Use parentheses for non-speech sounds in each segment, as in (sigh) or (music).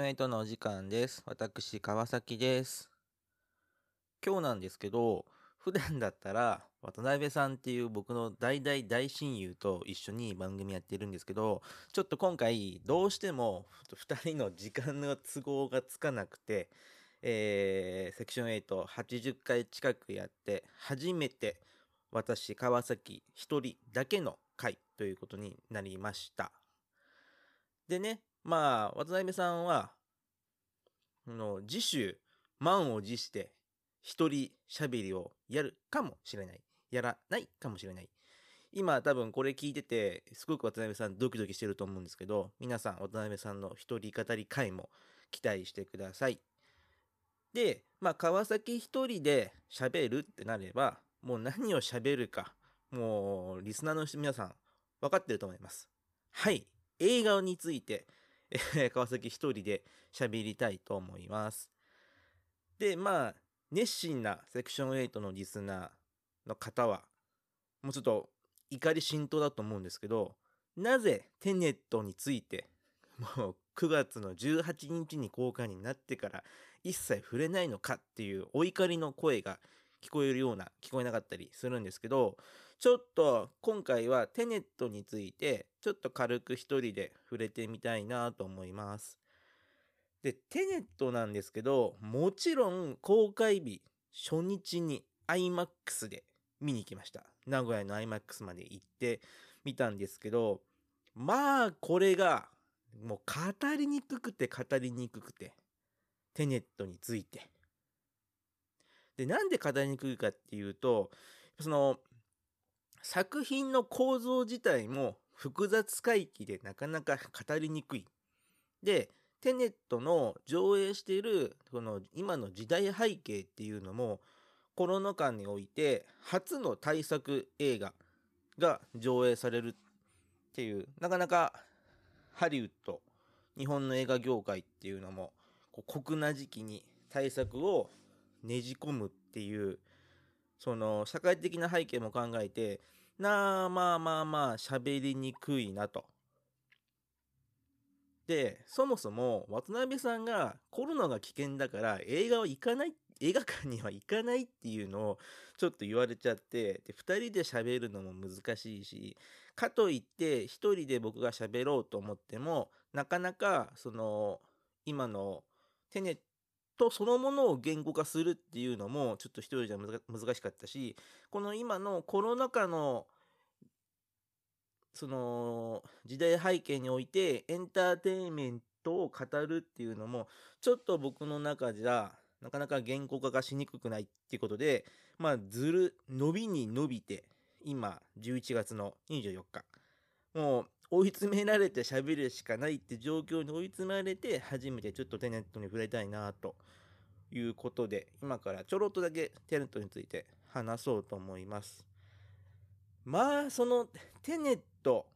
ション8のお時間です。私、川崎です。今日なんですけど、普段だったら、渡辺さんっていう僕の大大大親友と一緒に番組やってるんですけど、ちょっと今回、どうしても2人の時間の都合がつかなくて、えー、セクション8、80回近くやって、初めて私、川崎一人だけの回ということになりました。でね、まあ、渡辺さんは、あの次週、満を持して、一人喋りをやるかもしれない。やらないかもしれない。今、多分これ聞いてて、すごく渡辺さんドキドキしてると思うんですけど、皆さん、渡辺さんの一人語り会も期待してください。で、まあ、川崎一人で喋るってなれば、もう何を喋るか、もう、リスナーの皆さん、分かってると思います。はい。映画について、えー川崎一人で喋りたいと思います。で、まあ、熱心なセクション8のリスナーの方は、もうちょっと怒り浸透だと思うんですけど、なぜテネットについて、もう9月の18日に公開になってから一切触れないのかっていうお怒りの声が聞こえるような、聞こえなかったりするんですけど、ちょっと今回はテネットについてちょっと軽く一人で触れてみたいなと思います。で、テネットなんですけど、もちろん公開日初日に IMAX で見に行きました。名古屋の IMAX まで行ってみたんですけど、まあこれがもう語りにくくて語りにくくて、テネットについて。で、なんで語りにくいかっていうと、その、作品の構造自体も複雑回帰でなかなか語りにくい。で、テネットの上映しているこの今の時代背景っていうのもコロナ禍において初の大作映画が上映されるっていうなかなかハリウッド日本の映画業界っていうのも酷な時期に対策をねじ込むっていうその社会的な背景も考えてなあまあまあまあ喋りにくいなと。でそもそも渡辺さんがコロナが危険だから映画は行かない映画館には行かないっていうのをちょっと言われちゃってで2人で喋るのも難しいしかといって1人で僕が喋ろうと思ってもなかなかその今のテネットそのものを言語化するっていうのもちょっと一人じゃ難しかったしこの今のコロナ禍のその時代背景においてエンターテインメントを語るっていうのもちょっと僕の中じゃなかなか言語化がしにくくないっていうことでまあずる伸びに伸びて今11月の24日。もう追い詰められて喋るしかないって状況に追い詰められて初めてちょっとテネットに触れたいなということで今からちょろっとだけテネットについて話そうと思います。まあそのテネット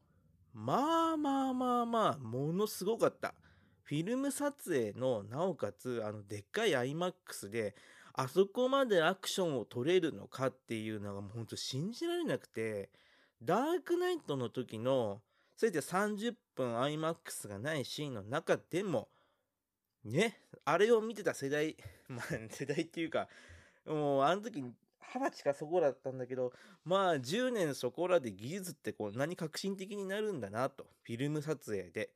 まあまあまあまあものすごかったフィルム撮影のなおかつあのでっかい iMAX であそこまでアクションを撮れるのかっていうのがもうほんと信じられなくてダークナイトの時のせいぜい30分 iMAX がないシーンの中でもねあれを見てた世代 (laughs) まあ世代っていうかもうあの時二十歳かそこらだったんだけどまあ10年そこらで技術ってこう何革新的になるんだなと。フィルム撮影で。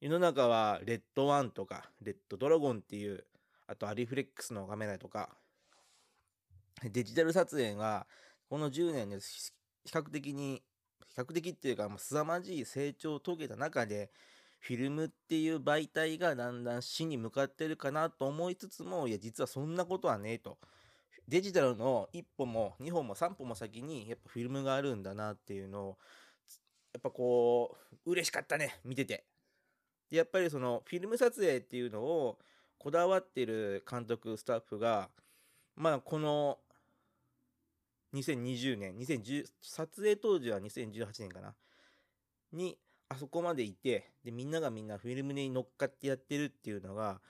世の中はレッドワンとかレッドドラゴンっていうあとアリフレックスのカメラとかデジタル撮影がこの10年で比較的に較的っていうか凄まじい成長を遂げた中でフィルムっていう媒体がだんだん死に向かってるかなと思いつつもいや実はそんなことはねえと。デジタルの1歩も2歩も3歩も先にやっぱフィルムがあるんだなっていうのをやっぱこう嬉しかったね見てて。でやっぱりそのフィルム撮影っていうのをこだわってる監督スタッフがまあこの2020年2010撮影当時は2018年かな。にあそこまでいてでみんながみんなフィルムに乗っかってやってるっていうのが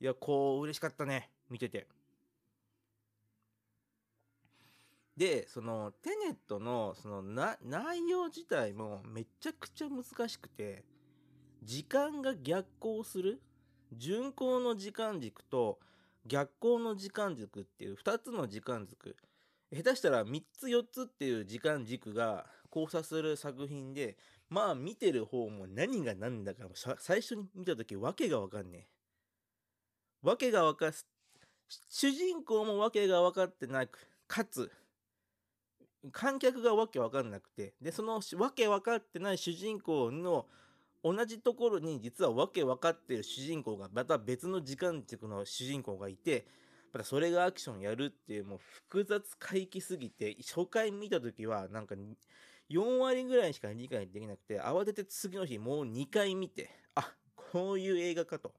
いやこう嬉しかったね見てて。でそのテネットのそのな内容自体もめちゃくちゃ難しくて時間が逆行する順行の時間軸と逆行の時間軸っていう2つの時間軸下手したら3つ4つっていう時間軸が交差する作品でまあ見てる方も何が何だか最初に見た時わけがわかんねえ。わけがわかす主人公もわけが分かってなくかつ観客がわけわかんなくてでそのわけ分かってない主人公の同じところに実はわけ分かってる主人公がまた別の時間軸の主人公がいてまたそれがアクションやるっていうもう複雑回帰すぎて初回見た時はなんか4割ぐらいしか理解できなくて慌てて次の日もう2回見てあこういう映画かと。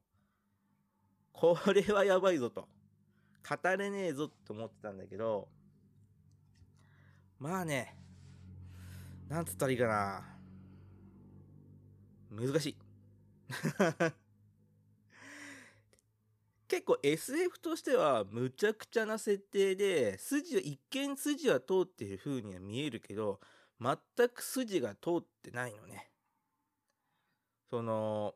これはやばいぞと。語れねえぞって思ってたんだけどまあねなんつったらいいかな。難しい。(laughs) 結構 SF としてはむちゃくちゃな設定で筋は一見筋は通っている風には見えるけど全く筋が通ってないのね。その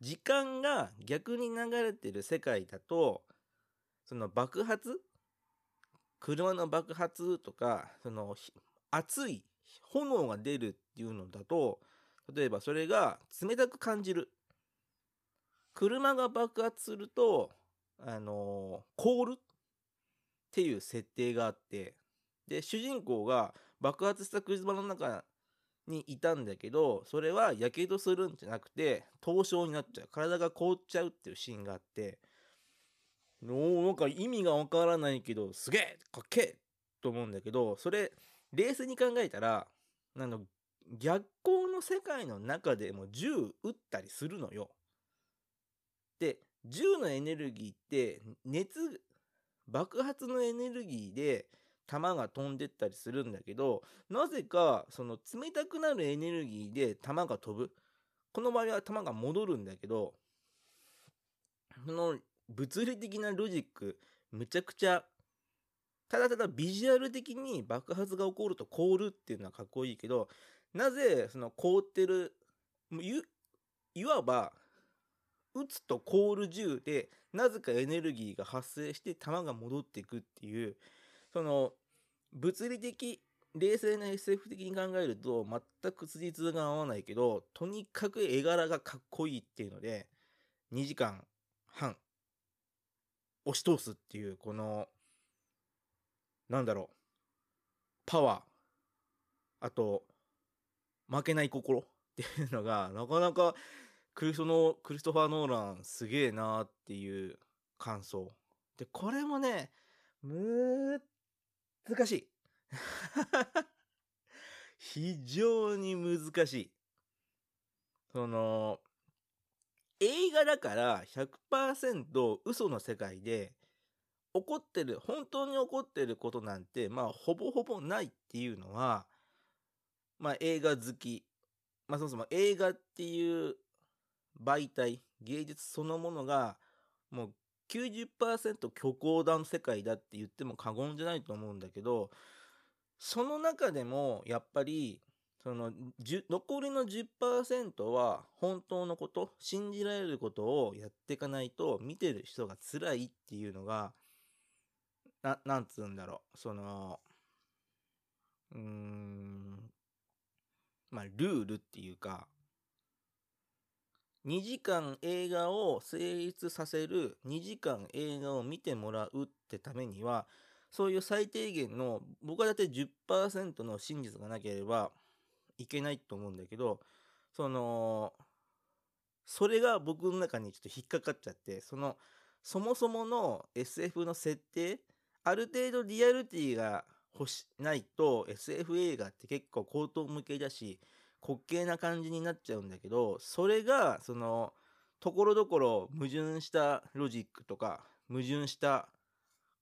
時間が逆に流れてる世界だとその爆発車の爆発とかその熱い炎が出るっていうのだと例えばそれが冷たく感じる。車が爆発するとあの凍るっていう設定があってで主人公が爆発した車の中にいたんだけどそれはやけどするんじゃなくて凍傷になっちゃう体が凍っちゃうっていうシーンがあっておなんか意味がわからないけどすげえかっけえと思うんだけどそれ冷静に考えたらあの逆光の世界の中でも銃撃ったりするのよ。で銃のエネルギーって熱爆発のエネルギーで弾が飛んでったりするんだけどなぜかその冷たくなるエネルギーで弾が飛ぶ。この場合は弾が戻るんだけどその物理的なロジックむちゃくちゃただただビジュアル的に爆発が起こると凍るっていうのはかっこいいけどなぜその凍ってるいわば撃つと凍る銃でなぜかエネルギーが発生して弾が戻っていくっていうその物理的冷静な SF 的に考えると全く辻褄が合わないけどとにかく絵柄がかっこいいっていうので2時間半押し通すっていうこのなんだろうパワーあと負けない心っていうのがなかなかクリスのクリストファー・ノーランすげえなーっていう感想。でこれもね難しい。(laughs) 非常に難しい。その、映画だから100%嘘の世界で、起こってる、本当に起こってることなんて、まあ、ほぼほぼないっていうのは、まあ、映画好き、まあ、そもそも映画っていう媒体、芸術そのものが、もう90%虚構だの世界だって言っても過言じゃないと思うんだけど、その中でもやっぱりその残りの10%は本当のこと信じられることをやっていかないと見てる人が辛いっていうのがななんつうんだろうそのうーんまあルールっていうか2時間映画を成立させる2時間映画を見てもらうってためにはそういう最低限の僕はだって10%の真実がなければいけないと思うんだけどそのそれが僕の中にちょっと引っかかっちゃってそのそもそもの SF の設定ある程度リアリティが欲しないと SF 映画って結構口頭向けだし滑稽な感じになっちゃうんだけどそれがそのところどころ矛盾したロジックとか矛盾した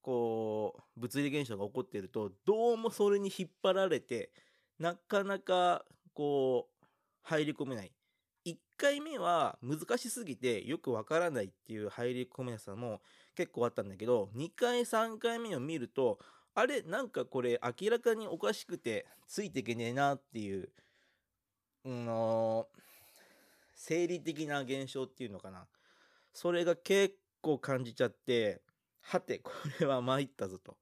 こう物理現象が起こっているとどうもそれに引っ張られてなかなかこう入り込めない。1回目は難しすぎてよくわからないっていう入り込めなさも結構あったんだけど2回3回目を見るとあれなんかこれ明らかにおかしくてついていけねえなっていう、うん、生理的な現象っていうのかな。それが結構感じちゃって、はて、これは参ったぞと。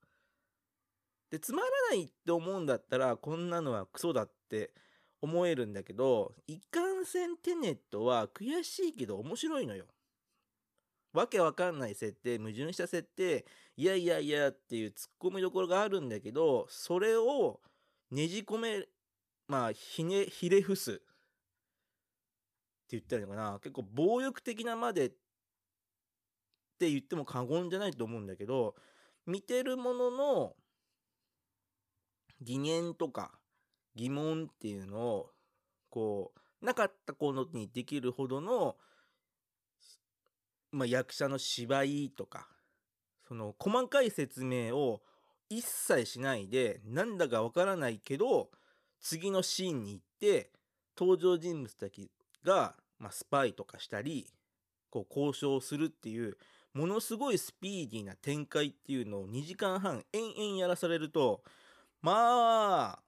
で、つまらないって思うんだったら、こんなのはクソだって思えるんだけど、いかんせんテネットは悔しいけど面白いのよ。わけわかんない設定、矛盾した設定、いやいやいやっていう突っ込みどころがあるんだけど、それをねじ込め、まあ、ひね、ひれ伏す。って言ったらいいのかな。結構暴力的なまでって言っても過言じゃないと思うんだけど、見てるものの疑念とか疑問っていうのを、こう、なかったことにできるほどのまあ、役者の芝居とか、その細かい説明を一切しないで、なんだかわからないけど、次のシーンに行って、登場人物たちが、まあ、スパイとかしたり、こう交渉するっていう、ものすごいスピーディーな展開っていうのを2時間半延々やらされると、まあ、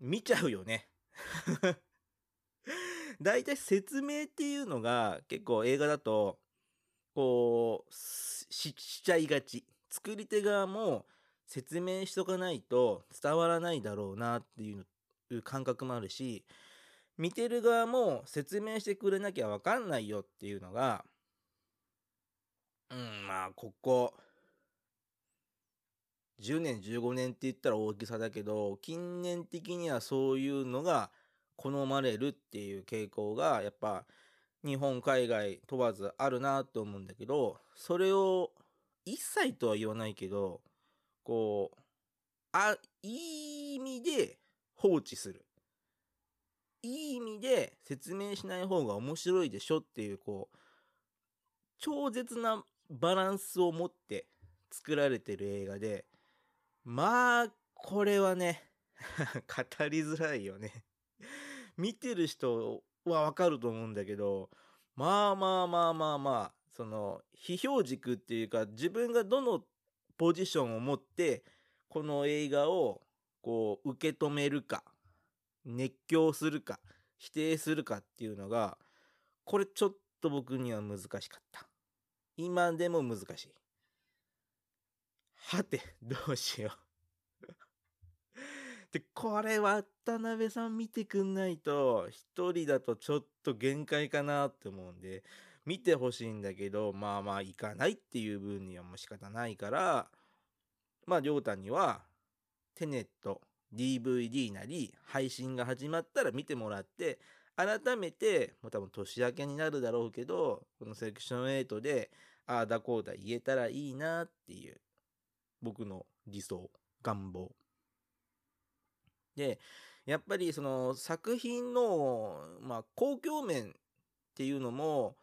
見ちゃうよね。だいたい説明っていうのが結構映画だとこうししちゃいがち作り手側も説明しとかないと伝わらないだろうなっていうの感覚もあるし見てる側も説明してくれなきゃ分かんないよっていうのがうんまあここ10年15年って言ったら大きさだけど近年的にはそういうのが好まれるっていう傾向がやっぱ日本海外問わずあるなと思うんだけどそれを一切とは言わないけどこうあいい意味で放置する。いい意味で説明しない方が面白いでしょっていうこう超絶なバランスを持って作られてる映画でまあこれはね (laughs) 語りづらいよね。見てる人はわかると思うんだけど、まあまあまあまあまあ、その、批評軸っていうか、自分がどのポジションを持って、この映画を、こう、受け止めるか、熱狂するか、否定するかっていうのが、これちょっと僕には難しかった。今でも難しい。はて、どうしよう。(laughs) で、これ渡辺さん見てくんないと、一人だとちょっと限界かなって思うんで、見てほしいんだけど、まあまあ行かないっていう分にはもう仕方ないから、まあ、りょうたには、テネット、DVD なり、配信が始まったら見てもらって、改めて、もう多分年明けになるだろうけど、このセレクション8で、ああだこうだ言えたらいいなっていう、僕の理想、願望。で、やっぱりその作品の、まあ、公共面っていうのも、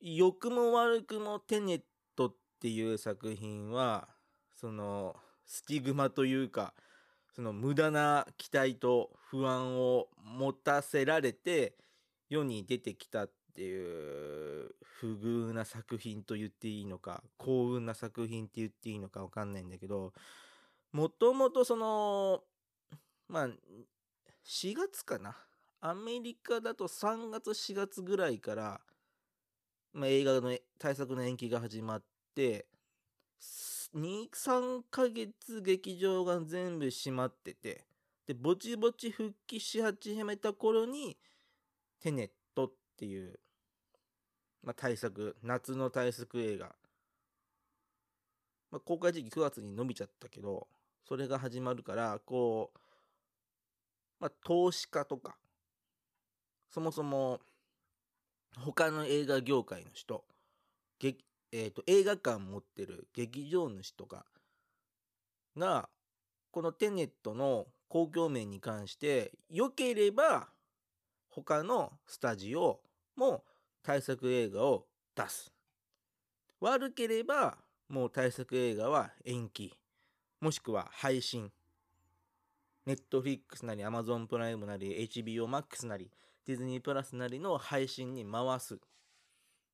良くも悪くもテネットっていう作品は、その、スティグマというか、その無駄な期待と不安を持たせられて世に出てきたっていう不遇な作品と言っていいのか幸運な作品って言っていいのかわかんないんだけどもともとそのまあ、4月かな？アメリカだと3月4月ぐらいから、まあ、映画の対策の延期が始まって、2、3ヶ月劇場が全部閉まってて、で、ぼちぼち復帰し始めた頃に、テネットっていう、まあ、対策、夏の対策映画。まあ、公開時期9月に伸びちゃったけど、それが始まるから、こう、まあ、投資家とか、そもそも、他の映画業界の人、えーと、映画館持ってる劇場主とかが、このテネットの公共面に関して、良ければ、他のスタジオも対策映画を出す。悪ければ、もう対策映画は延期。もしくは配信。ネットフリックスなり、アマゾンプライムなり、HBO Max なり、ディズニープラスなりの配信に回す。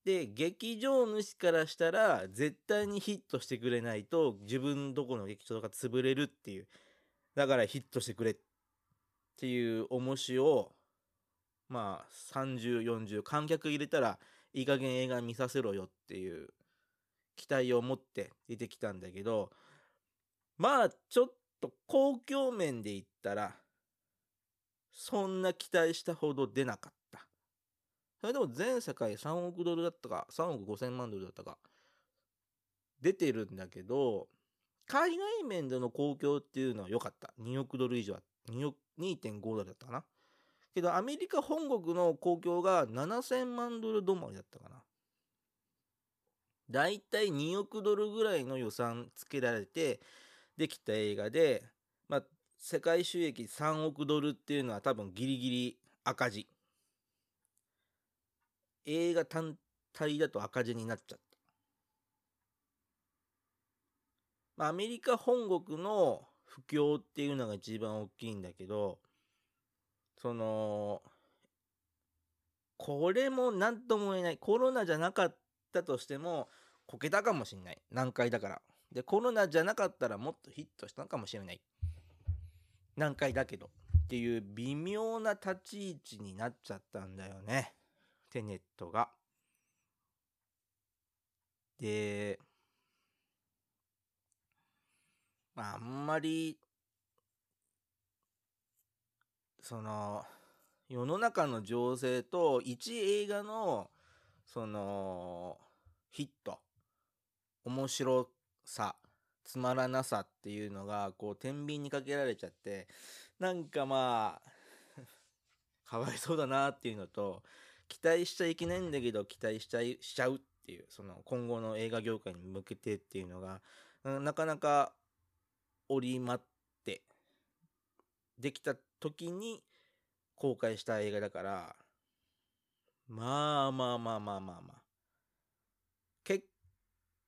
で、劇場主からしたら、絶対にヒットしてくれないと、自分どこの劇場が潰れるっていう。だからヒットしてくれっていう重しをまあ30、40、観客入れたらいい加減映画見させろよっていう期待を持って出てきたんだけど、まあちょっと公共面で言ったら、そんな期待したほど出なかった。それでも全世界3億ドルだったか、3億5千万ドルだったか、出てるんだけど、海外面での公共っていうのは良かった。2億ドル以上、2.5ドルだったかな。けどアメリカ本国の公共が7000万ドル止まりだったかな。だいたい2億ドルぐらいの予算つけられてできた映画で、まあ、世界収益3億ドルっていうのは多分ギリギリ赤字。映画単体だと赤字になっちゃった。まあ、アメリカ本国の不況っていうのが一番大きいんだけど、その、これも何とも言えない。コロナじゃなかったとしても、こけたかもしんない。難解だから。で、コロナじゃなかったらもっとヒットしたかもしれない。難解だけど。っていう微妙な立ち位置になっちゃったんだよね。テネットが。で、まあ、あんまりその世の中の情勢と一映画のそのヒット。面白さ。つまらなさっていうのがこう天秤にかけられちゃって。なんかまあ (laughs) かわいそうだなっていうのと期待しちゃいけないんだけど期待しちゃいしちゃうっていうその今後の映画業界に向けてっていうのがなかなか織りまってできた時に公開した映画だから、まあまあまあまあまあまあ。結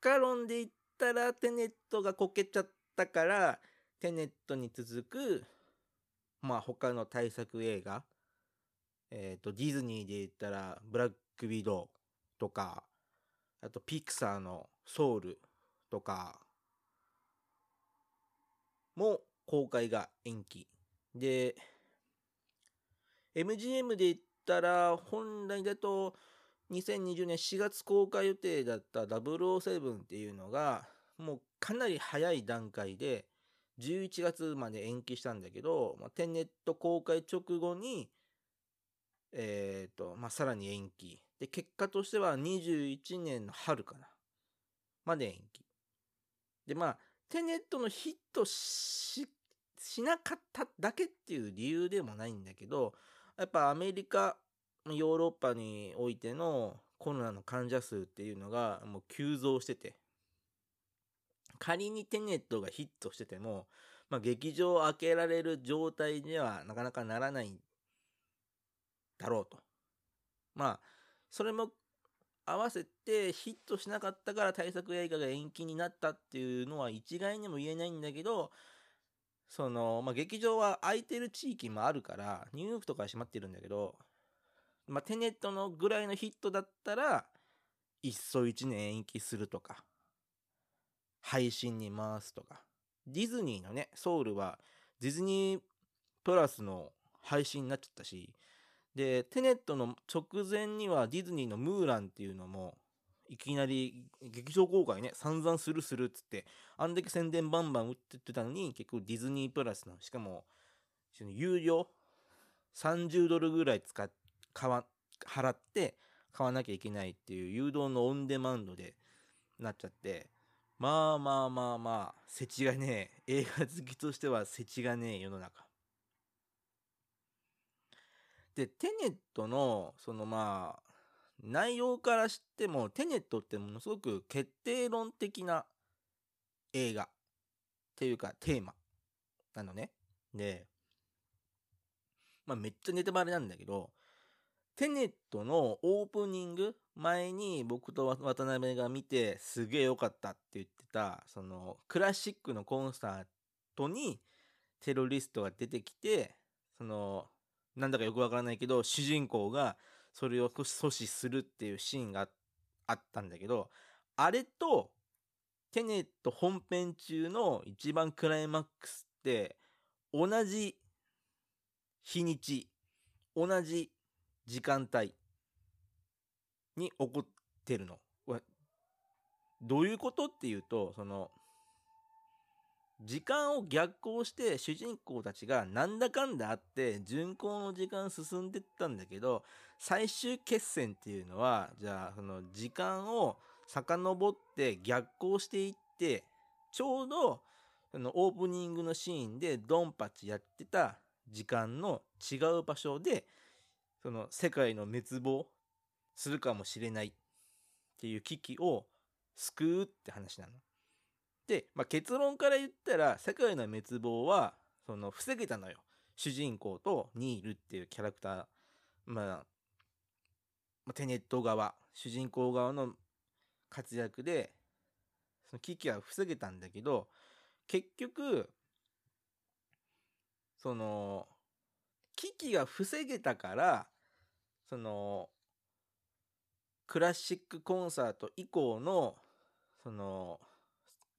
果論で言ったらテネットがこけちゃったから、テネットに続く、まあ他の大作映画、えっ、ー、と、ディズニーで言ったら、ブラックビドウとか、あとピクサーのソウルとか、も公開が延期。で、MGM で言ったら、本来だと2020年4月公開予定だった007っていうのが、もうかなり早い段階で、11月まで延期したんだけど、まあ、テネット公開直後に、えっ、ー、と、まあ、さらに延期。で、結果としては21年の春かな。まで延期。で、まあ、テネットのヒットし、しなかっただけっていう理由でもないんだけど、やっぱアメリカ、ヨーロッパにおいてのコロナの患者数っていうのがもう急増してて、仮にテネットがヒットしてても、まあ、劇場を開けられる状態にはなかなかならないだろうと。まあ、それも合わせてヒットしなかったから対策映画が延期になったっていうのは一概にも言えないんだけど、その、まあ、劇場は空いてる地域もあるから、ニューヨークとかは閉まってるんだけど、まあ、テネットのぐらいのヒットだったら、いっそ1年延期するとか、配信に回すとか。ディズニーのね、ソウルはディズニープラスの配信になっちゃったし、で、テネットの直前にはディズニーのムーランっていうのもいきなり劇場公開ね、散々するするっつって、あんだけ宣伝バンバン打ってってたのに、結構ディズニープラスの、しかも、有料30ドルぐらい使っ、買わ、払って買わなきゃいけないっていう誘導のオンデマンドでなっちゃって、まあまあまあまあ、世知がねえ、映画好きとしては世知がねえ世の中。で、テネットの、そのまあ、内容からしても、テネットってものすごく決定論的な映画っていうかテーマなのね。で、まあめっちゃネタバレなんだけど、テネットのオープニング前に僕と渡辺が見てすげえ良かったって言ってた、そのクラシックのコンサートにテロリストが出てきて、その、なんだかよくわからないけど、主人公がそれを阻止するっていうシーンがあったんだけど、あれと、テネット本編中の一番クライマックスって、同じ日にち、同じ時間帯に起こってるの。どういうことっていうと、その、時間を逆行して主人公たちがなんだかんだあって巡航の時間進んでったんだけど最終決戦っていうのはじゃあその時間を遡って逆行していってちょうどそのオープニングのシーンでドンパチやってた時間の違う場所でその世界の滅亡するかもしれないっていう危機を救うって話なの。で、まあ、結論から言ったら世界の滅亡はその防げたのよ。主人公とニールっていうキャラクター、まあ、テネット側、主人公側の活躍で、その危機は防げたんだけど、結局、その、危機が防げたから、その、クラシックコンサート以降の、その、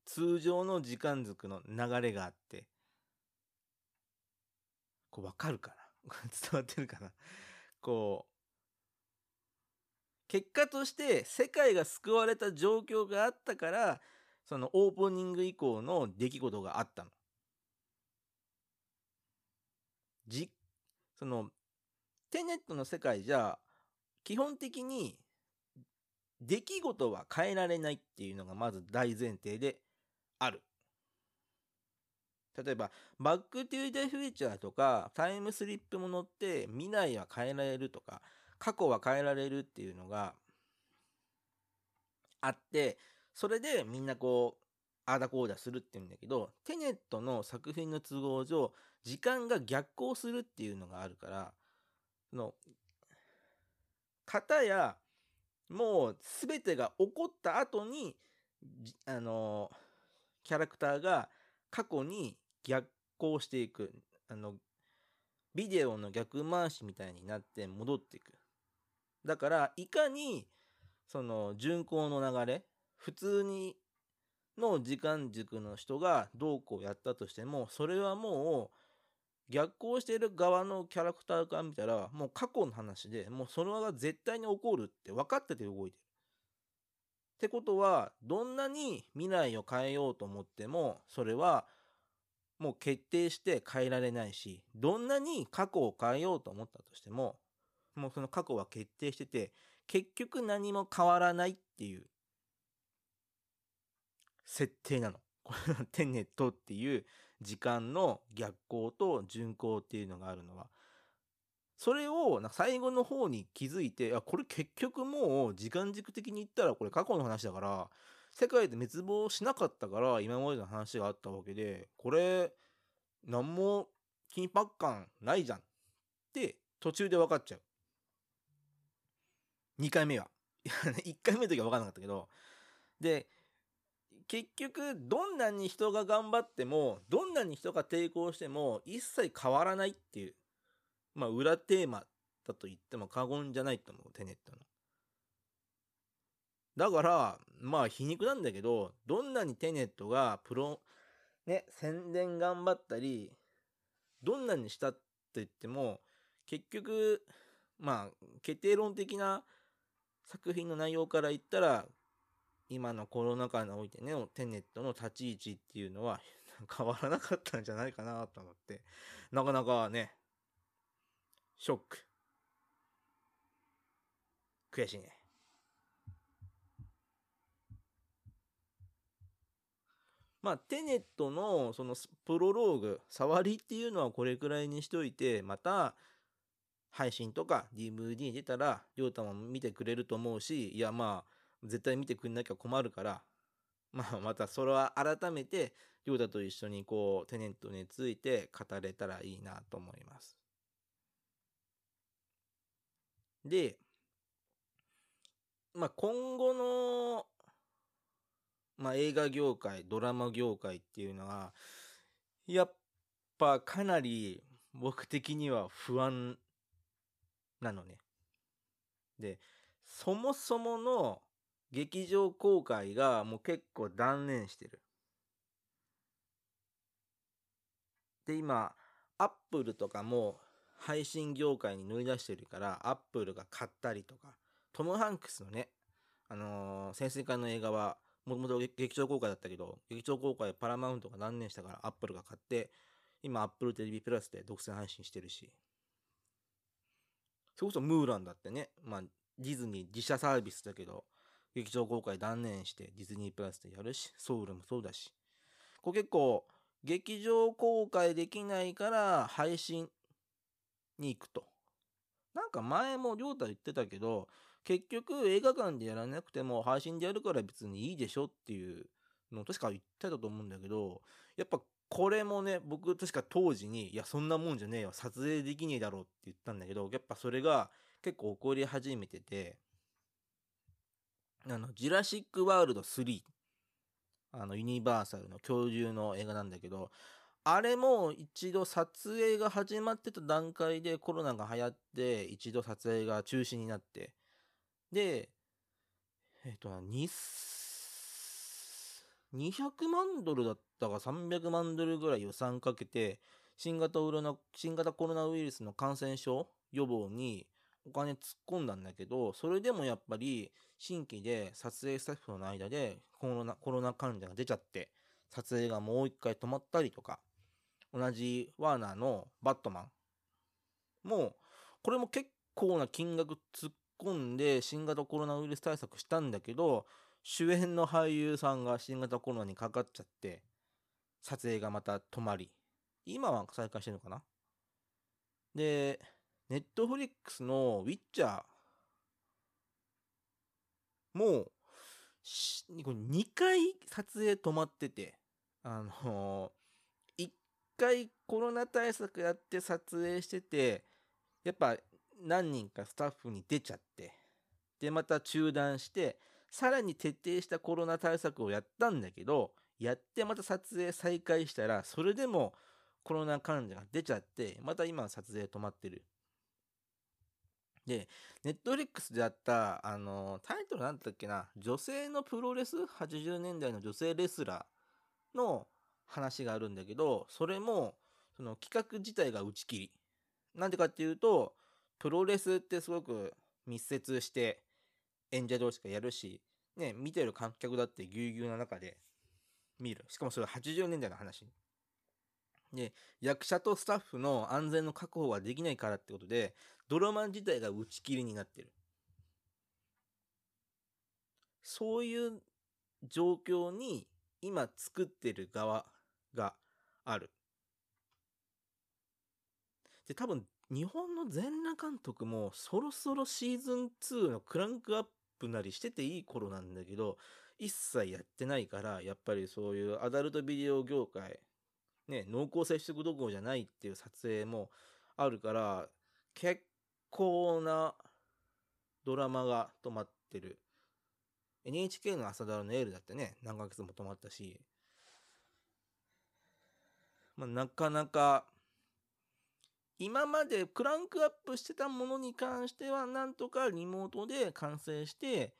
通常の時間軸の流れがあって、こう、わかるかな？(laughs) 伝わってるかな？こう、結果として世界が救われた状況があったから、そのオープニング以降の出来事があったの。じ、その、テネットの世界じゃ、基本的に出来事は変えられないっていうのがまず大前提である。例えば、バックトゥーザフューチャーとか、タイムスリップものって未来は変えられるとか、過去は変えられるっていうのがあって、それでみんなこう、ああだこうだするって言うんだけど、テネットの作品の都合上、時間が逆行するっていうのがあるから、その、方や、もう全てが起こった後に、あの、キャラクターが過去に逆行していく。あの、ビデオの逆回しみたいになって戻っていく。だから、いかに、その、巡航の流れ、普通にの時間軸の人がどうこうやったとしても、それはもう、逆行している側のキャラクターから見たら、もう過去の話で、もうそれは絶対に起こるって分かってて動いてる。ってことは、どんなに未来を変えようと思っても、それはもう決定して変えられないし、どんなに過去を変えようと思ったとしても、もうその過去は決定してて、結局何も変わらないっていう設定なの。これのテネットっていう時間の逆行と順行っていうのがあるのは、それを最後の方に気づいて、あ、これ結局もう時間軸的に言ったらこれ過去の話だから、世界で滅亡しなかったから今までの話があったわけで、これ、何も緊迫感ないじゃんって途中で分かっちゃう。2回目は。1 (laughs) 回目の時は分かんなかったけど、で、結局、どんなに人が頑張っても、どんなに人が抵抗しても、一切変わらないっていうまあ、裏テーマだと言っても過言じゃないと思う、テネットの。だから、まあ皮肉なんだけど、どんなにテネットがプロ、ね、宣伝頑張ったり、どんなにしたって言っても、結局、まあ、決定論的な作品の内容から言ったら、今のコロナ禍においてね、テネットの立ち位置っていうのは (laughs) 変わらなかったんじゃないかなと思って、なかなかね、ショック。悔しいね。まあ、テネットのそのプロローグ、触りっていうのはこれくらいにしといて、また、配信とか DVD 出たら、りょうたも見てくれると思うし、いやまあ、絶対見てくんなきゃ困るから、まあまたそれは改めて、りょうたと一緒にこう、テネットについて語れたらいいなと思います。で、まあ、今後の、まあ、映画業界、ドラマ業界っていうのは、やっぱかなり僕的には不安なのね。で、そもそもの劇場公開がもう結構断念してる。で、今、アップルとかも配信業界に乗り出してるからアップルが買ったりとかトム・ハンクスのねあのー潜水艦の映画はもともと劇場公開だったけど劇場公開パラマウントが何年したからアップルが買って今アップルテレビプラスで独占配信してるし。それこそムーランだってねまあディズニー自社サービスだけど劇場公開断念してディズニープラスでやるしソウルもそうだし。これ結構劇場公開できないから配信に行くと。なんか前も亮太言ってたけど結局映画館でやらなくても配信でやるから別にいいでしょっていうのを確か言ってたと思うんだけどやっぱこれもね僕確か当時にいやそんなもんじゃねえよ撮影できねえだろうって言ったんだけどやっぱそれが結構起こり始めててあのジュラシック・ワールド3あのユニバーサルの恐竜の映画なんだけどあれも一度撮影が始まってた段階でコロナが流行って一度撮影が中止になって。でえっ、と200万ドルだったか300万ドルぐらい予算かけて新型ウロナ新型コロナウイルスの感染症予防にお金突っ込んだんだけどそれでもやっぱり新規で撮影スタッフの間でコロナコロナ患者が出ちゃって撮影がもう一回止まったりとか。同じワーナーのバットマン。もこれも結構な金額突っ込んで新型コロナウイルス対策したんだけど主演の俳優さんが新型コロナにかかっちゃって撮影がまた止まり。今は再開してるのかな？でネットフリックスのウィッチャー。もう2回撮影止まってて。あの1回コロナ対策やって撮影しててやっぱ何人かスタッフに出ちゃってでまた中断してさらに徹底したコロナ対策をやったんだけどやってまた撮影再開したらそれでもコロナ患者が出ちゃってまた今撮影止まってるで、ネットフリックスであった、あの、タイトルなんだっけな、女性のプロレス ?80 年代の女性レスラーの話があるんだけど、それも、その企画自体が打ち切り。なんでかっていうと、プロレスってすごく密接して演者同士がやるし、ね、見てる観客だってぎゅうぎゅうな中で見る。しかもそれは80年代の話。で、役者とスタッフの安全の確保ができないからってことで、ドラマ自体が打ち切りになってる。そういう状況に今作ってる側がある。で、多分日本の全裸監督もそろそろシーズン2のクランクアップなりしてていい頃なんだけど、一切やってないから、やっぱりそういうアダルトビデオ業界、ね、濃厚接触どころじゃないっていう撮影もあるから、結構なドラマが止まってる。NHK の朝ドラのエールだってね、何ヶ月も止まったし、まあ、なかなか、今までクランクアップしてたものに関しては、なんとかリモートで完成して、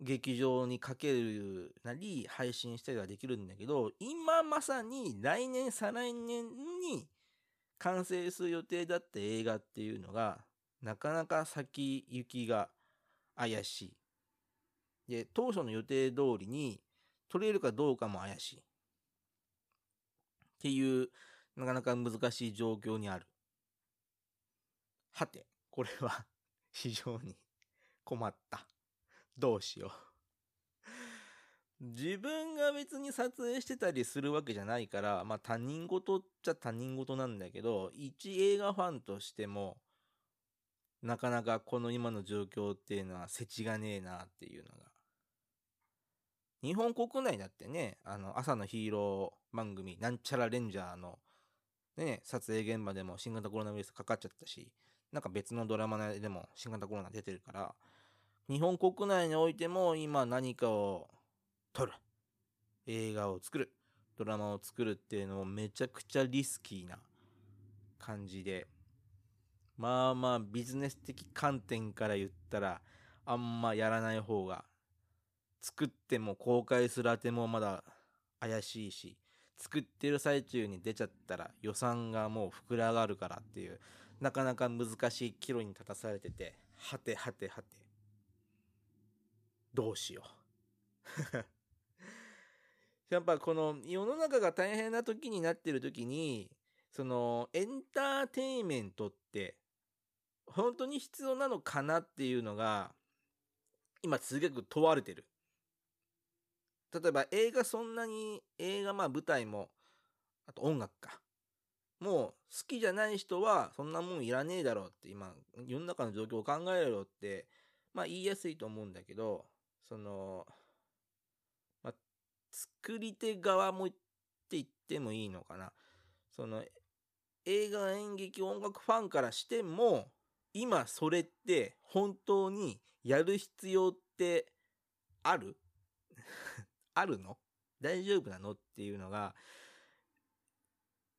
劇場にかけるなり、配信したりはできるんだけど、今まさに来年、再来年に完成する予定だった映画っていうのが、なかなか先行きが怪しい。で、当初の予定通りに取れるかどうかも怪しい。っていう、なかなか難しい状況にある。はて、これは (laughs) 非常に困った。どうしよう。自分が別に撮影してたりするわけじゃないから、まあ他人事っちゃ他人事なんだけど、一映画ファンとしても、なかなかこの今の状況っていうのは世知がねえなっていうのが。日本国内だってね、あの、朝のヒーロー番組、なんちゃらレンジャーの、ね、撮影現場でも新型コロナウイルスかかっちゃったし、なんか別のドラマでも新型コロナ出てるから、日本国内においても今何かを撮る。映画を作る。ドラマを作るっていうのもめちゃくちゃリスキーな感じで、まあまあビジネス的観点から言ったらあんまやらない方が作っても公開するあてもまだ怪しいし作ってる最中に出ちゃったら予算がもう膨れ上がるからっていうなかなか難しい岐路に立たされてて、はてはてはて。どうしよう。(laughs) やっぱこの世の中が大変な時になってる時に、そのエンターテインメントって本当に必要なのかなっていうのが今すげく問われてる。例えば映画そんなに映画まあ舞台もあと音楽か。もう好きじゃない人はそんなもんいらねえだろうって今世の中の状況を考えろってまあ言いやすいと思うんだけどその、まあ、作り手側もって言ってもいいのかな。その映画演劇音楽ファンからしても今それって本当にやる必要ってある？あるの？大丈夫なの？っていうのが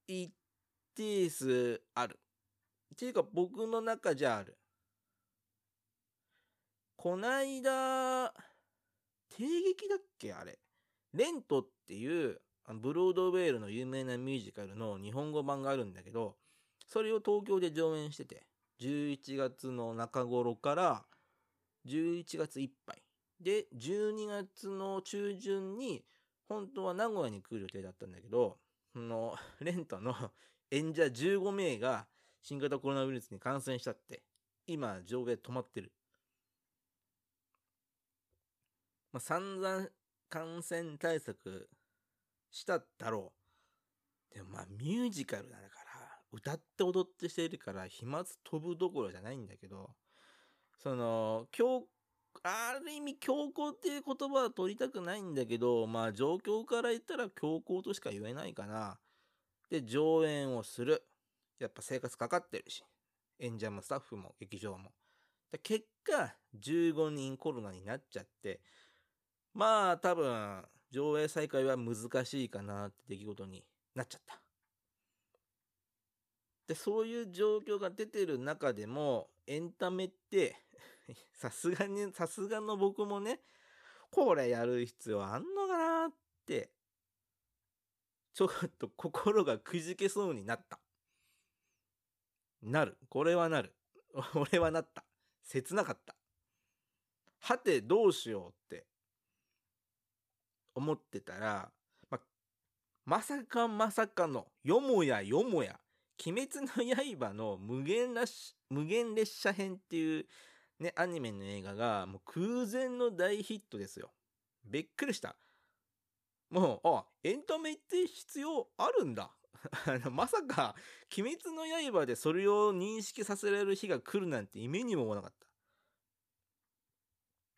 一定数ある。っていうか僕の中じゃある。こないだ、帝劇だっけ？あれ。レントっていうブロードウェイルの有名なミュージカルの日本語版があるんだけど、それを東京で上演してて、11月の中頃から11月いっぱい。で、12月の中旬に、本当は名古屋に来る予定だったんだけど、その、(laughs) レントの演者15名が新型コロナウイルスに感染しちゃって、今、上映止まってる。まあ、散々感染対策しただろう。でもまあ、ミュージカルだから、歌って踊ってしているから、飛沫飛ぶどころじゃないんだけど、その、今日、ある意味強行っていう言葉は取りたくないんだけど、まあ状況から言ったら強行としか言えないかな。で、上演をする。やっぱ生活かかってるし。演者もスタッフも劇場も。結果、15人コロナになっちゃって、まあ多分、上映再開は難しいかなって出来事になっちゃった。で、そういう状況が出てる中でも、エンタメって (laughs) さすがに、さすがの僕もね、これやる必要あんのかなって、ちょっと心がくじけそうになった。なる。これはなる。(laughs) 俺はなった。切なかった。はて、どうしようって思ってたら、ま、まさかまさかの、よもやよもや、鬼滅の刃の無限無限列車編っていうね、アニメの映画がもう空前の大ヒットですよ。びっくりした。もう、あ、エンタメって必要あるんだ。(laughs) あのまさか、鬼滅の刃でそれを認識させられる日が来るなんて夢にも思わなかった。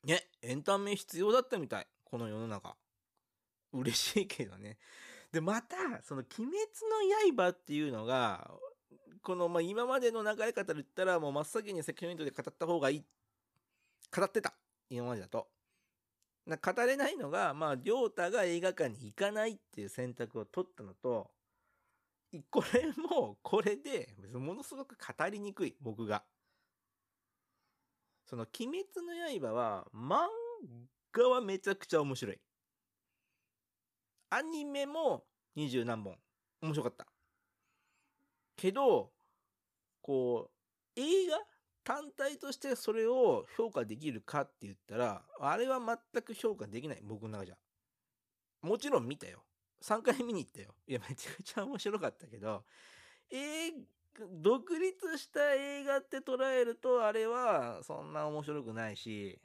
ね、エンタメ必要だったみたい。この世の中。嬉しいけどね。で、また、その鬼滅の刃っていうのが、この、まあ、今までの流れ方で言ったら、もう真っ先にセクションイントで語った方がいい。語ってた。今までだと。な語れないのが、まあ、りょうたが映画館に行かないっていう選択を取ったのと、これも、これで、ものすごく語りにくい、僕が。その、鬼滅の刃は、漫画はめちゃくちゃ面白い。アニメも二十何本。面白かった。けど、こう、映画単体としてそれを評価できるかって言ったら、あれは全く評価できない、僕の中じゃ。もちろん見たよ。3回見に行ったよ。いや、めちゃくちゃ面白かったけど、えー、独立した映画って捉えると、あれはそんな面白くないし、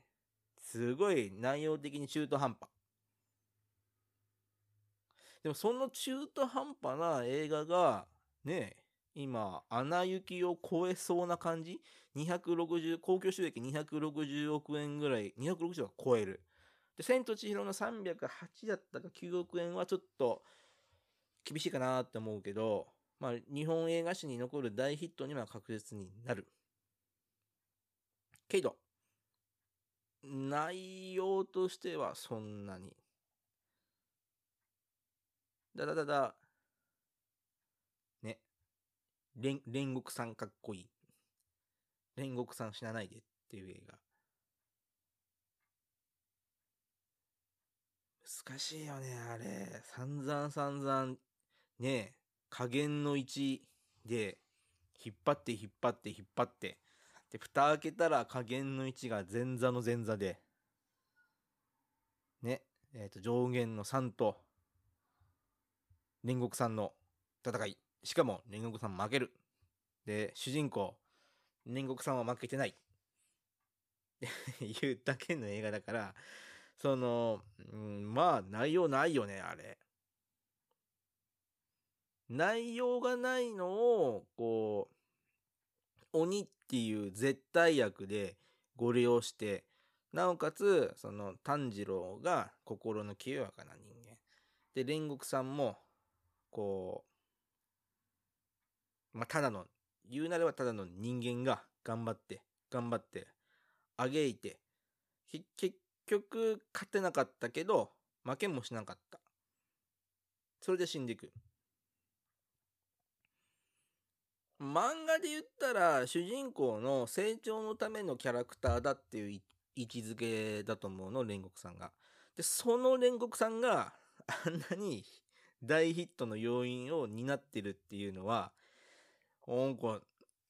すごい内容的に中途半端。でもその中途半端な映画が、ね今、穴行きを超えそうな感じ ?260、公共収益260億円ぐらい、260億超える。で、千と千尋の308だったか9億円はちょっと厳しいかなって思うけど、まあ、日本映画史に残る大ヒットには確実になる。けど、内容としてはそんなに。だだだだ、煉獄さんかっこいい。煉獄さん死なないでっていう映画。難しいよね、あれ。散々散々、ね加減の1で引っ張って引っ張って引っ張って。で、蓋開けたら加減の位置が前座の前座で、ね、えっ、ー、と、上限の3と、煉獄さんの戦い。しかも、煉獄さん負ける。で、主人公、煉獄さんは負けてない。っていうだけの映画だから、その、うん、まあ、内容ないよね、あれ。内容がないのを、こう、鬼っていう絶対役でご利用して、なおかつ、その炭治郎が心の清やかな人間。で、煉獄さんも、こう、まあ、ただの、言うなればただの人間が頑張って、頑張って、あげいて、結局勝てなかったけど、負けもしなかった。それで死んでいく。漫画で言ったら主人公の成長のためのキャラクターだっていう位置づけだと思うの煉獄さんが。でその煉獄さんがあんなに大ヒットの要因を担ってるっていうのはなんか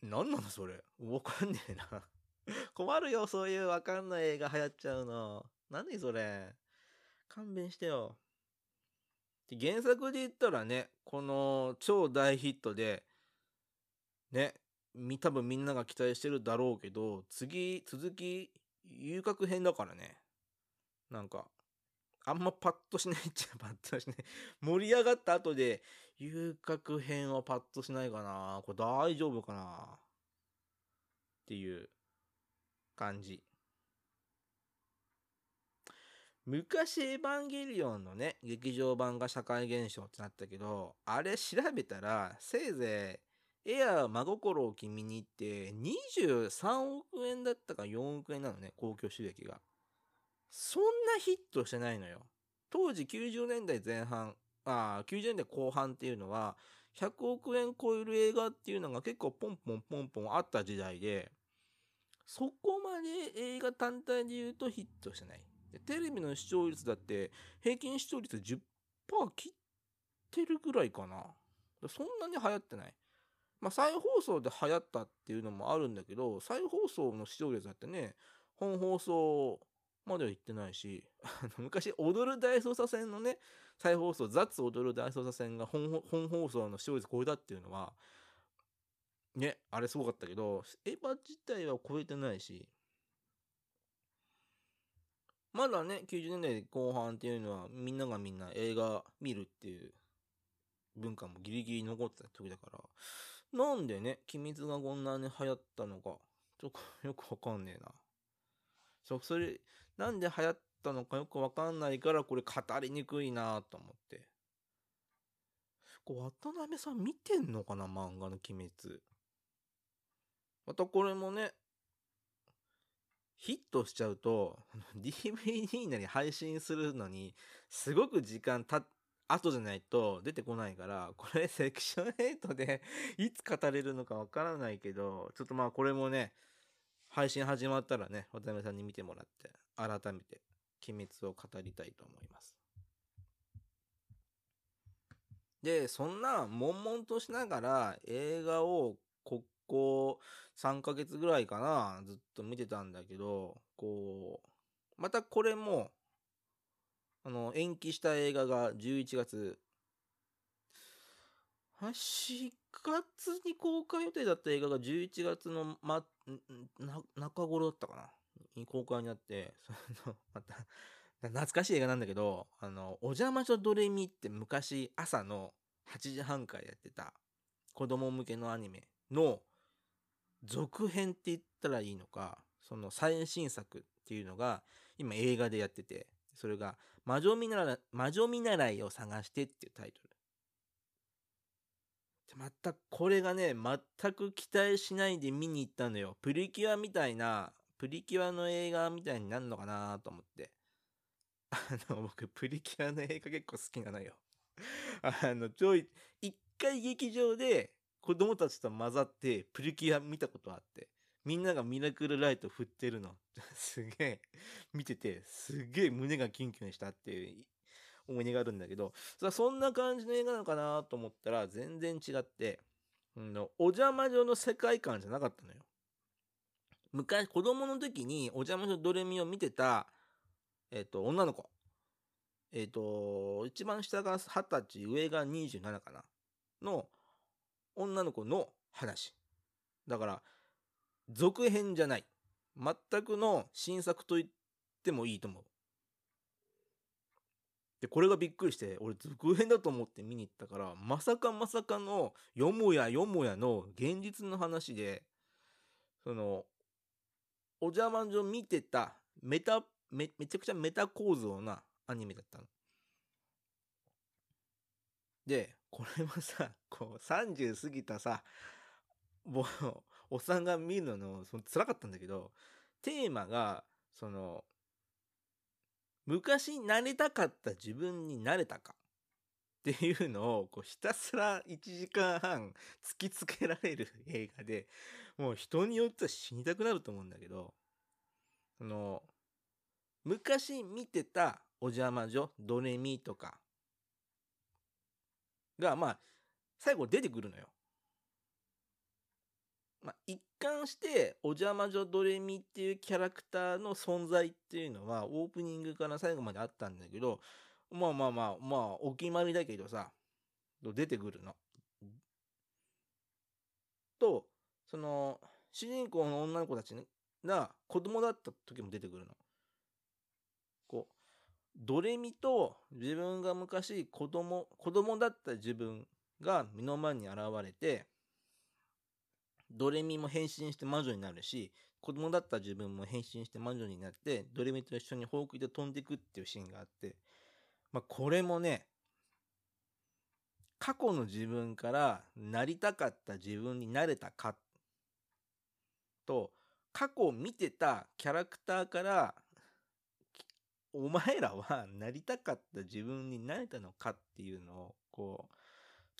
何なのそれ？わかんねえな。(laughs) 困るよそういうわかんない映画流行っちゃうの。何それ？勘弁してよ。原作で言ったらねこの超大ヒットでね、多分みんなが期待してるだろうけど、次、続き、遊郭編だからね。なんか、あんまパッとしないっちゃパッとしない。盛り上がった後で、遊郭編はパッとしないかな。これ大丈夫かなっていう感じ。昔エヴァンゲリオンのね、劇場版が社会現象ってなったけど、あれ調べたら、せいぜいエアー真心を君にって23億円だったか4億円なのね、公共収益が。そんなヒットしてないのよ。当時90年代前半、あ、90年代後半っていうのは、100億円超える映画っていうのが結構ポンポンポンポンあった時代で、そこまで映画単体で言うとヒットしてない。でテレビの視聴率だって平均視聴率10%切ってるぐらいかな。そんなに流行ってない。まあ、再放送で流行ったっていうのもあるんだけど、再放送の視聴率だってね、本放送までは行ってないし、昔、踊る大捜査線のね、再放送、ザッツ踊る大捜査線が本本放送の視聴率超えたっていうのは、ね、あれすごかったけど、エヴァ自体は超えてないし、まだね、90年代後半っていうのは、みんながみんな映画見るっていう文化もギリギリ残ってた時だから、なんでね、鬼滅がこんなに流行ったのか、ちょっとよくわかんねえな。そ、それ、なんで流行ったのかよくわかんないから、これ語りにくいなと思って。こう、渡辺さん見てんのかな漫画の鬼滅。またこれもね、ヒットしちゃうと、(laughs) DVD なり配信するのに、すごく時間た後じゃないと出てこないから、これ (laughs) セクション8でいつ語れるのかわからないけど、ちょっとまあこれもね、配信始まったらね、渡辺さんに見てもらって、改めて、鬼滅を語りたいと思います。で、そんな、悶々としながら映画をここ3ヶ月ぐらいかな、ずっと見てたんだけど、こう、またこれも、あの、延期した映画が11月、4月に公開予定だった映画が11月の、ま、中頃だったかな公開になって、その、(laughs) また、懐かしい映画なんだけど、あの、お邪魔女ドレミって昔朝の8時半からやってた子供向けのアニメの続編って言ったらいいのか、その最新作っていうのが今映画でやってて、それが魔女見習い、魔女見習いを探してっていうタイトル。またこれがね、全く期待しないで見に行ったのよ。プリキュアみたいな、プリキュアの映画みたいになるのかなと思って。あの、僕、プリキュアの映画結構好きなのよ。あの、ちょい、一回劇場で子供たちと混ざってプリキュア見たことあって。みんながミラクルライト振ってるの。(laughs) すげえ、見てて、すげえ胸がキュンキュンしたっていう思い出があるんだけど、そんな感じの映画なのかなと思ったら全然違って、のお邪魔女の世界観じゃなかったのよ。昔、子供の時にお邪魔女ドレミを見てた、えっ、と、女の子。えっ、と、一番下が20歳、上が27かな。の女の子の話。だから、続編じゃない。全くの新作と言ってもいいと思う。で、これがびっくりして、俺続編だと思って見に行ったから、まさかまさかの、よもやよもやの現実の話で、その、お邪魔女見てた、メタ、め、めちゃくちゃメタ構造なアニメだったの。で、これはさ、こう、30過ぎたさ、もう、おっさんが見るの、その辛かったんだけど、テーマが、その、昔なりたかった自分になれたかっていうのをこうひたすら1時間半突きつけられる映画でもう人によっては死にたくなると思うんだけどその昔見てたお邪魔女ドレミとかがまあ最後出てくるのよ。まあ、一貫してお邪魔女ドレミっていうキャラクターの存在っていうのはオープニングから最後まであったんだけどまあまあまあまあお決まりだけどさ出てくるの。とその主人公の女の子たちが子供だった時も出てくるの。こうドレミと自分が昔子供子供だった自分が目の前に現れてドレミも変身して魔女になるし、子供だった自分も変身して魔女になって、ドレミと一緒にほうきで飛んでいくっていうシーンがあって、まあ、これもね、過去の自分からなりたかった自分になれたかっと、過去を見てたキャラクターから、お前らはなりたかった自分になれたのかっていうのを、こう、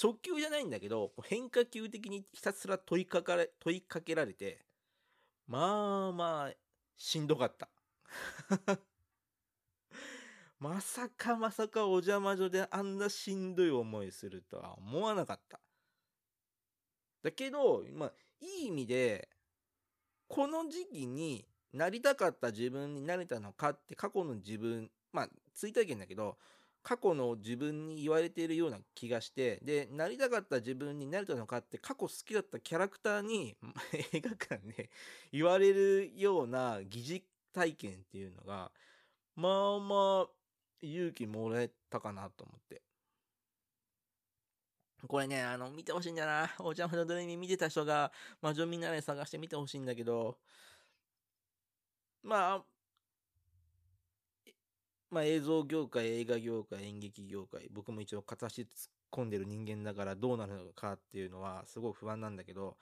直球じゃないんだけど、変化球的にひたすら問いかかれ、問いかけられて、まあまあ、しんどかった。(laughs) まさかまさかお邪魔女であんなしんどい思いするとは思わなかった。だけど、まあ、いい意味で、この時期になりたかった自分になれたのかって過去の自分、まあ、追体験だけど、過去の自分に言われているような気がして、で、なりたかった自分になれたのかって過去好きだったキャラクターに (laughs) 映画館で (laughs) 言われるような疑似体験っていうのが、まあまあ勇気もらえたかなと思って。これね、あの、見てほしいんだな。(laughs) お邪魔のドレミ見てた人が、魔女みんなで探して見てほしいんだけど、まあ、まあ、映像業界、映画業界、演劇業界、僕も一応片足突っ込んでる人間だからどうなるのかっていうのはすごく不安なんだけど、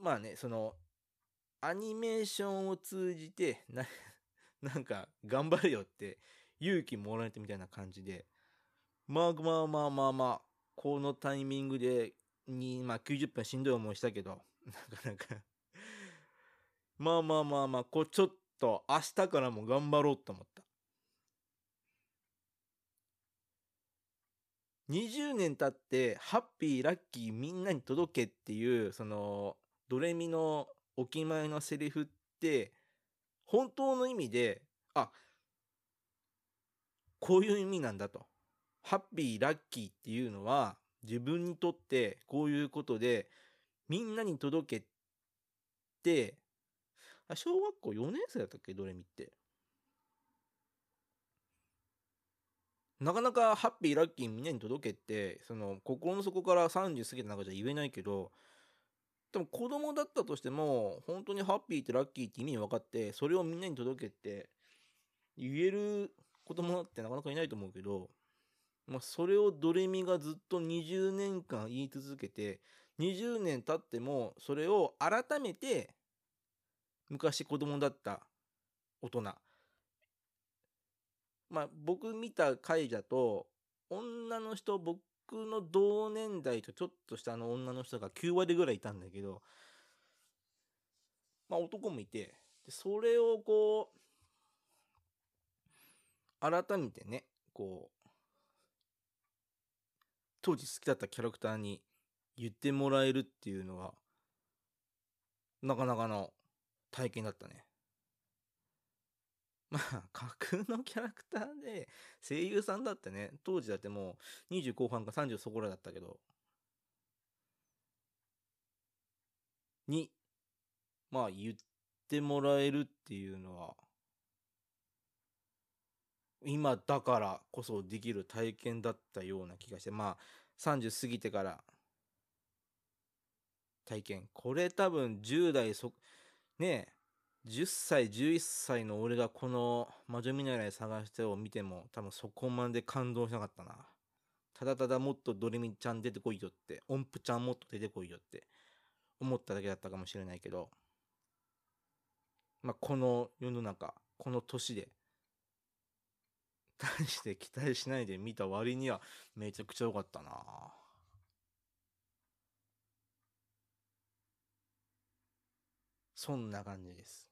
まあね、その、アニメーションを通じて、な、(laughs) なんか、頑張れよって勇気もらえてみたいな感じで、まあまあまあまあまあ、このタイミングで、に、まあ90分しんどい思いしたけど、(laughs) なかなかまあまあまあまあ、こうちょっと明日からも頑張ろうと思った。20年経ってハッピーラッキーみんなに届けっていうそのドレミのお決まりのセリフって本当の意味であこういう意味なんだとハッピーラッキーっていうのは自分にとってこういうことでみんなに届けて小学校4年生だったっけ？ドレミって。なかなかハッピーラッキーみんなに届けてその心の底から30過ぎた中じゃ言えないけどでも子供だったとしても本当にハッピーってラッキーって意味分かってそれをみんなに届けて言える子供ってなかなかいないと思うけど、まあ、それをドレミがずっと20年間言い続けて20年経ってもそれを改めて昔子供だった大人。まあ僕見た回だと女の人僕の同年代とちょっと下の女の人が9割ぐらいいたんだけどまあ男もいてそれをこう改めてねこう当時好きだったキャラクターに言ってもらえるっていうのは、なかなかの体験だったね。(laughs) まあ、架空のキャラクターで、声優さんだってね、当時だってもう20後半か30そこらだったけど、に、まあ言ってもらえるっていうのは、今だからこそできる体験だったような気がして、まあ30過ぎてから体験。これ多分10代そ、ねえ、10歳、11歳の俺がこの魔女見習い探してを見ても多分そこまで感動しなかったな。ただただもっとドレミちゃん出てこいよって、音符ちゃんもっと出てこいよって思っただけだったかもしれないけど、まあ、この世の中、この年で、大して期待しないで見た割にはめちゃくちゃ良かったなそんな感じです。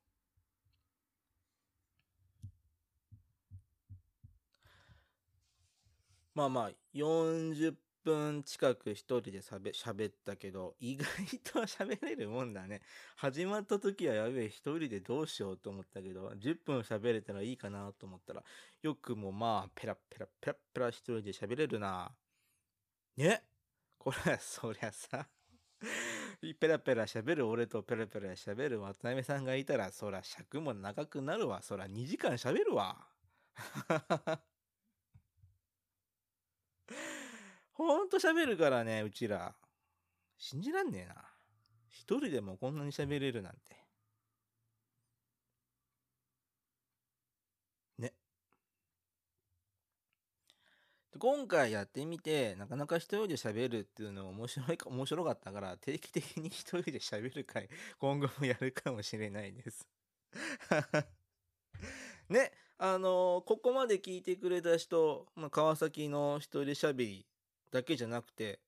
まあまあ、40分近く一人で喋ったけど、意外と喋れるもんだね。始まった時はやべえ、一人でどうしようと思ったけど、10分喋れたらいいかなと思ったら、よくもまあ、ペラペラペラペラ一人で喋れるな。ね？これ、そりゃさ、ペラペラ喋る俺とペラペラ喋る渡辺さんがいたら、そら尺も長くなるわ。そら2時間喋るわ。ほんと喋るからね、うちら。信じらんねえな。一人でもこんなに喋れるなんて。ね。今回やってみて、なかなか一人で喋るっていうの面白いか、面白かったから、定期的に一人で喋る回、(laughs) 今後もやるかもしれないです (laughs) ね、あのー、ここまで聞いてくれた人、まあ、川崎の一人喋りだけじゃなくて、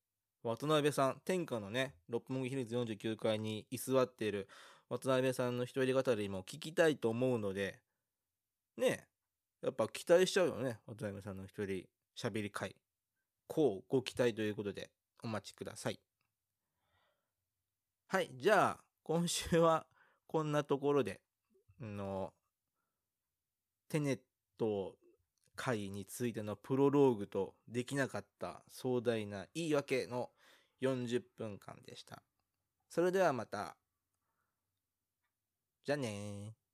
渡辺さん、天下のね、六本木ヒルズ49階に居座っている渡辺さんの一人語りも聞きたいと思うので、ねやっぱ期待しちゃうよね、渡辺さんの一人喋り会。こうご期待ということでお待ちください。はい、じゃあ、今週はこんなところで、の、テネット回についてのプロローグとできなかった壮大な言い訳の40分間でした。それではまた。じゃあねー。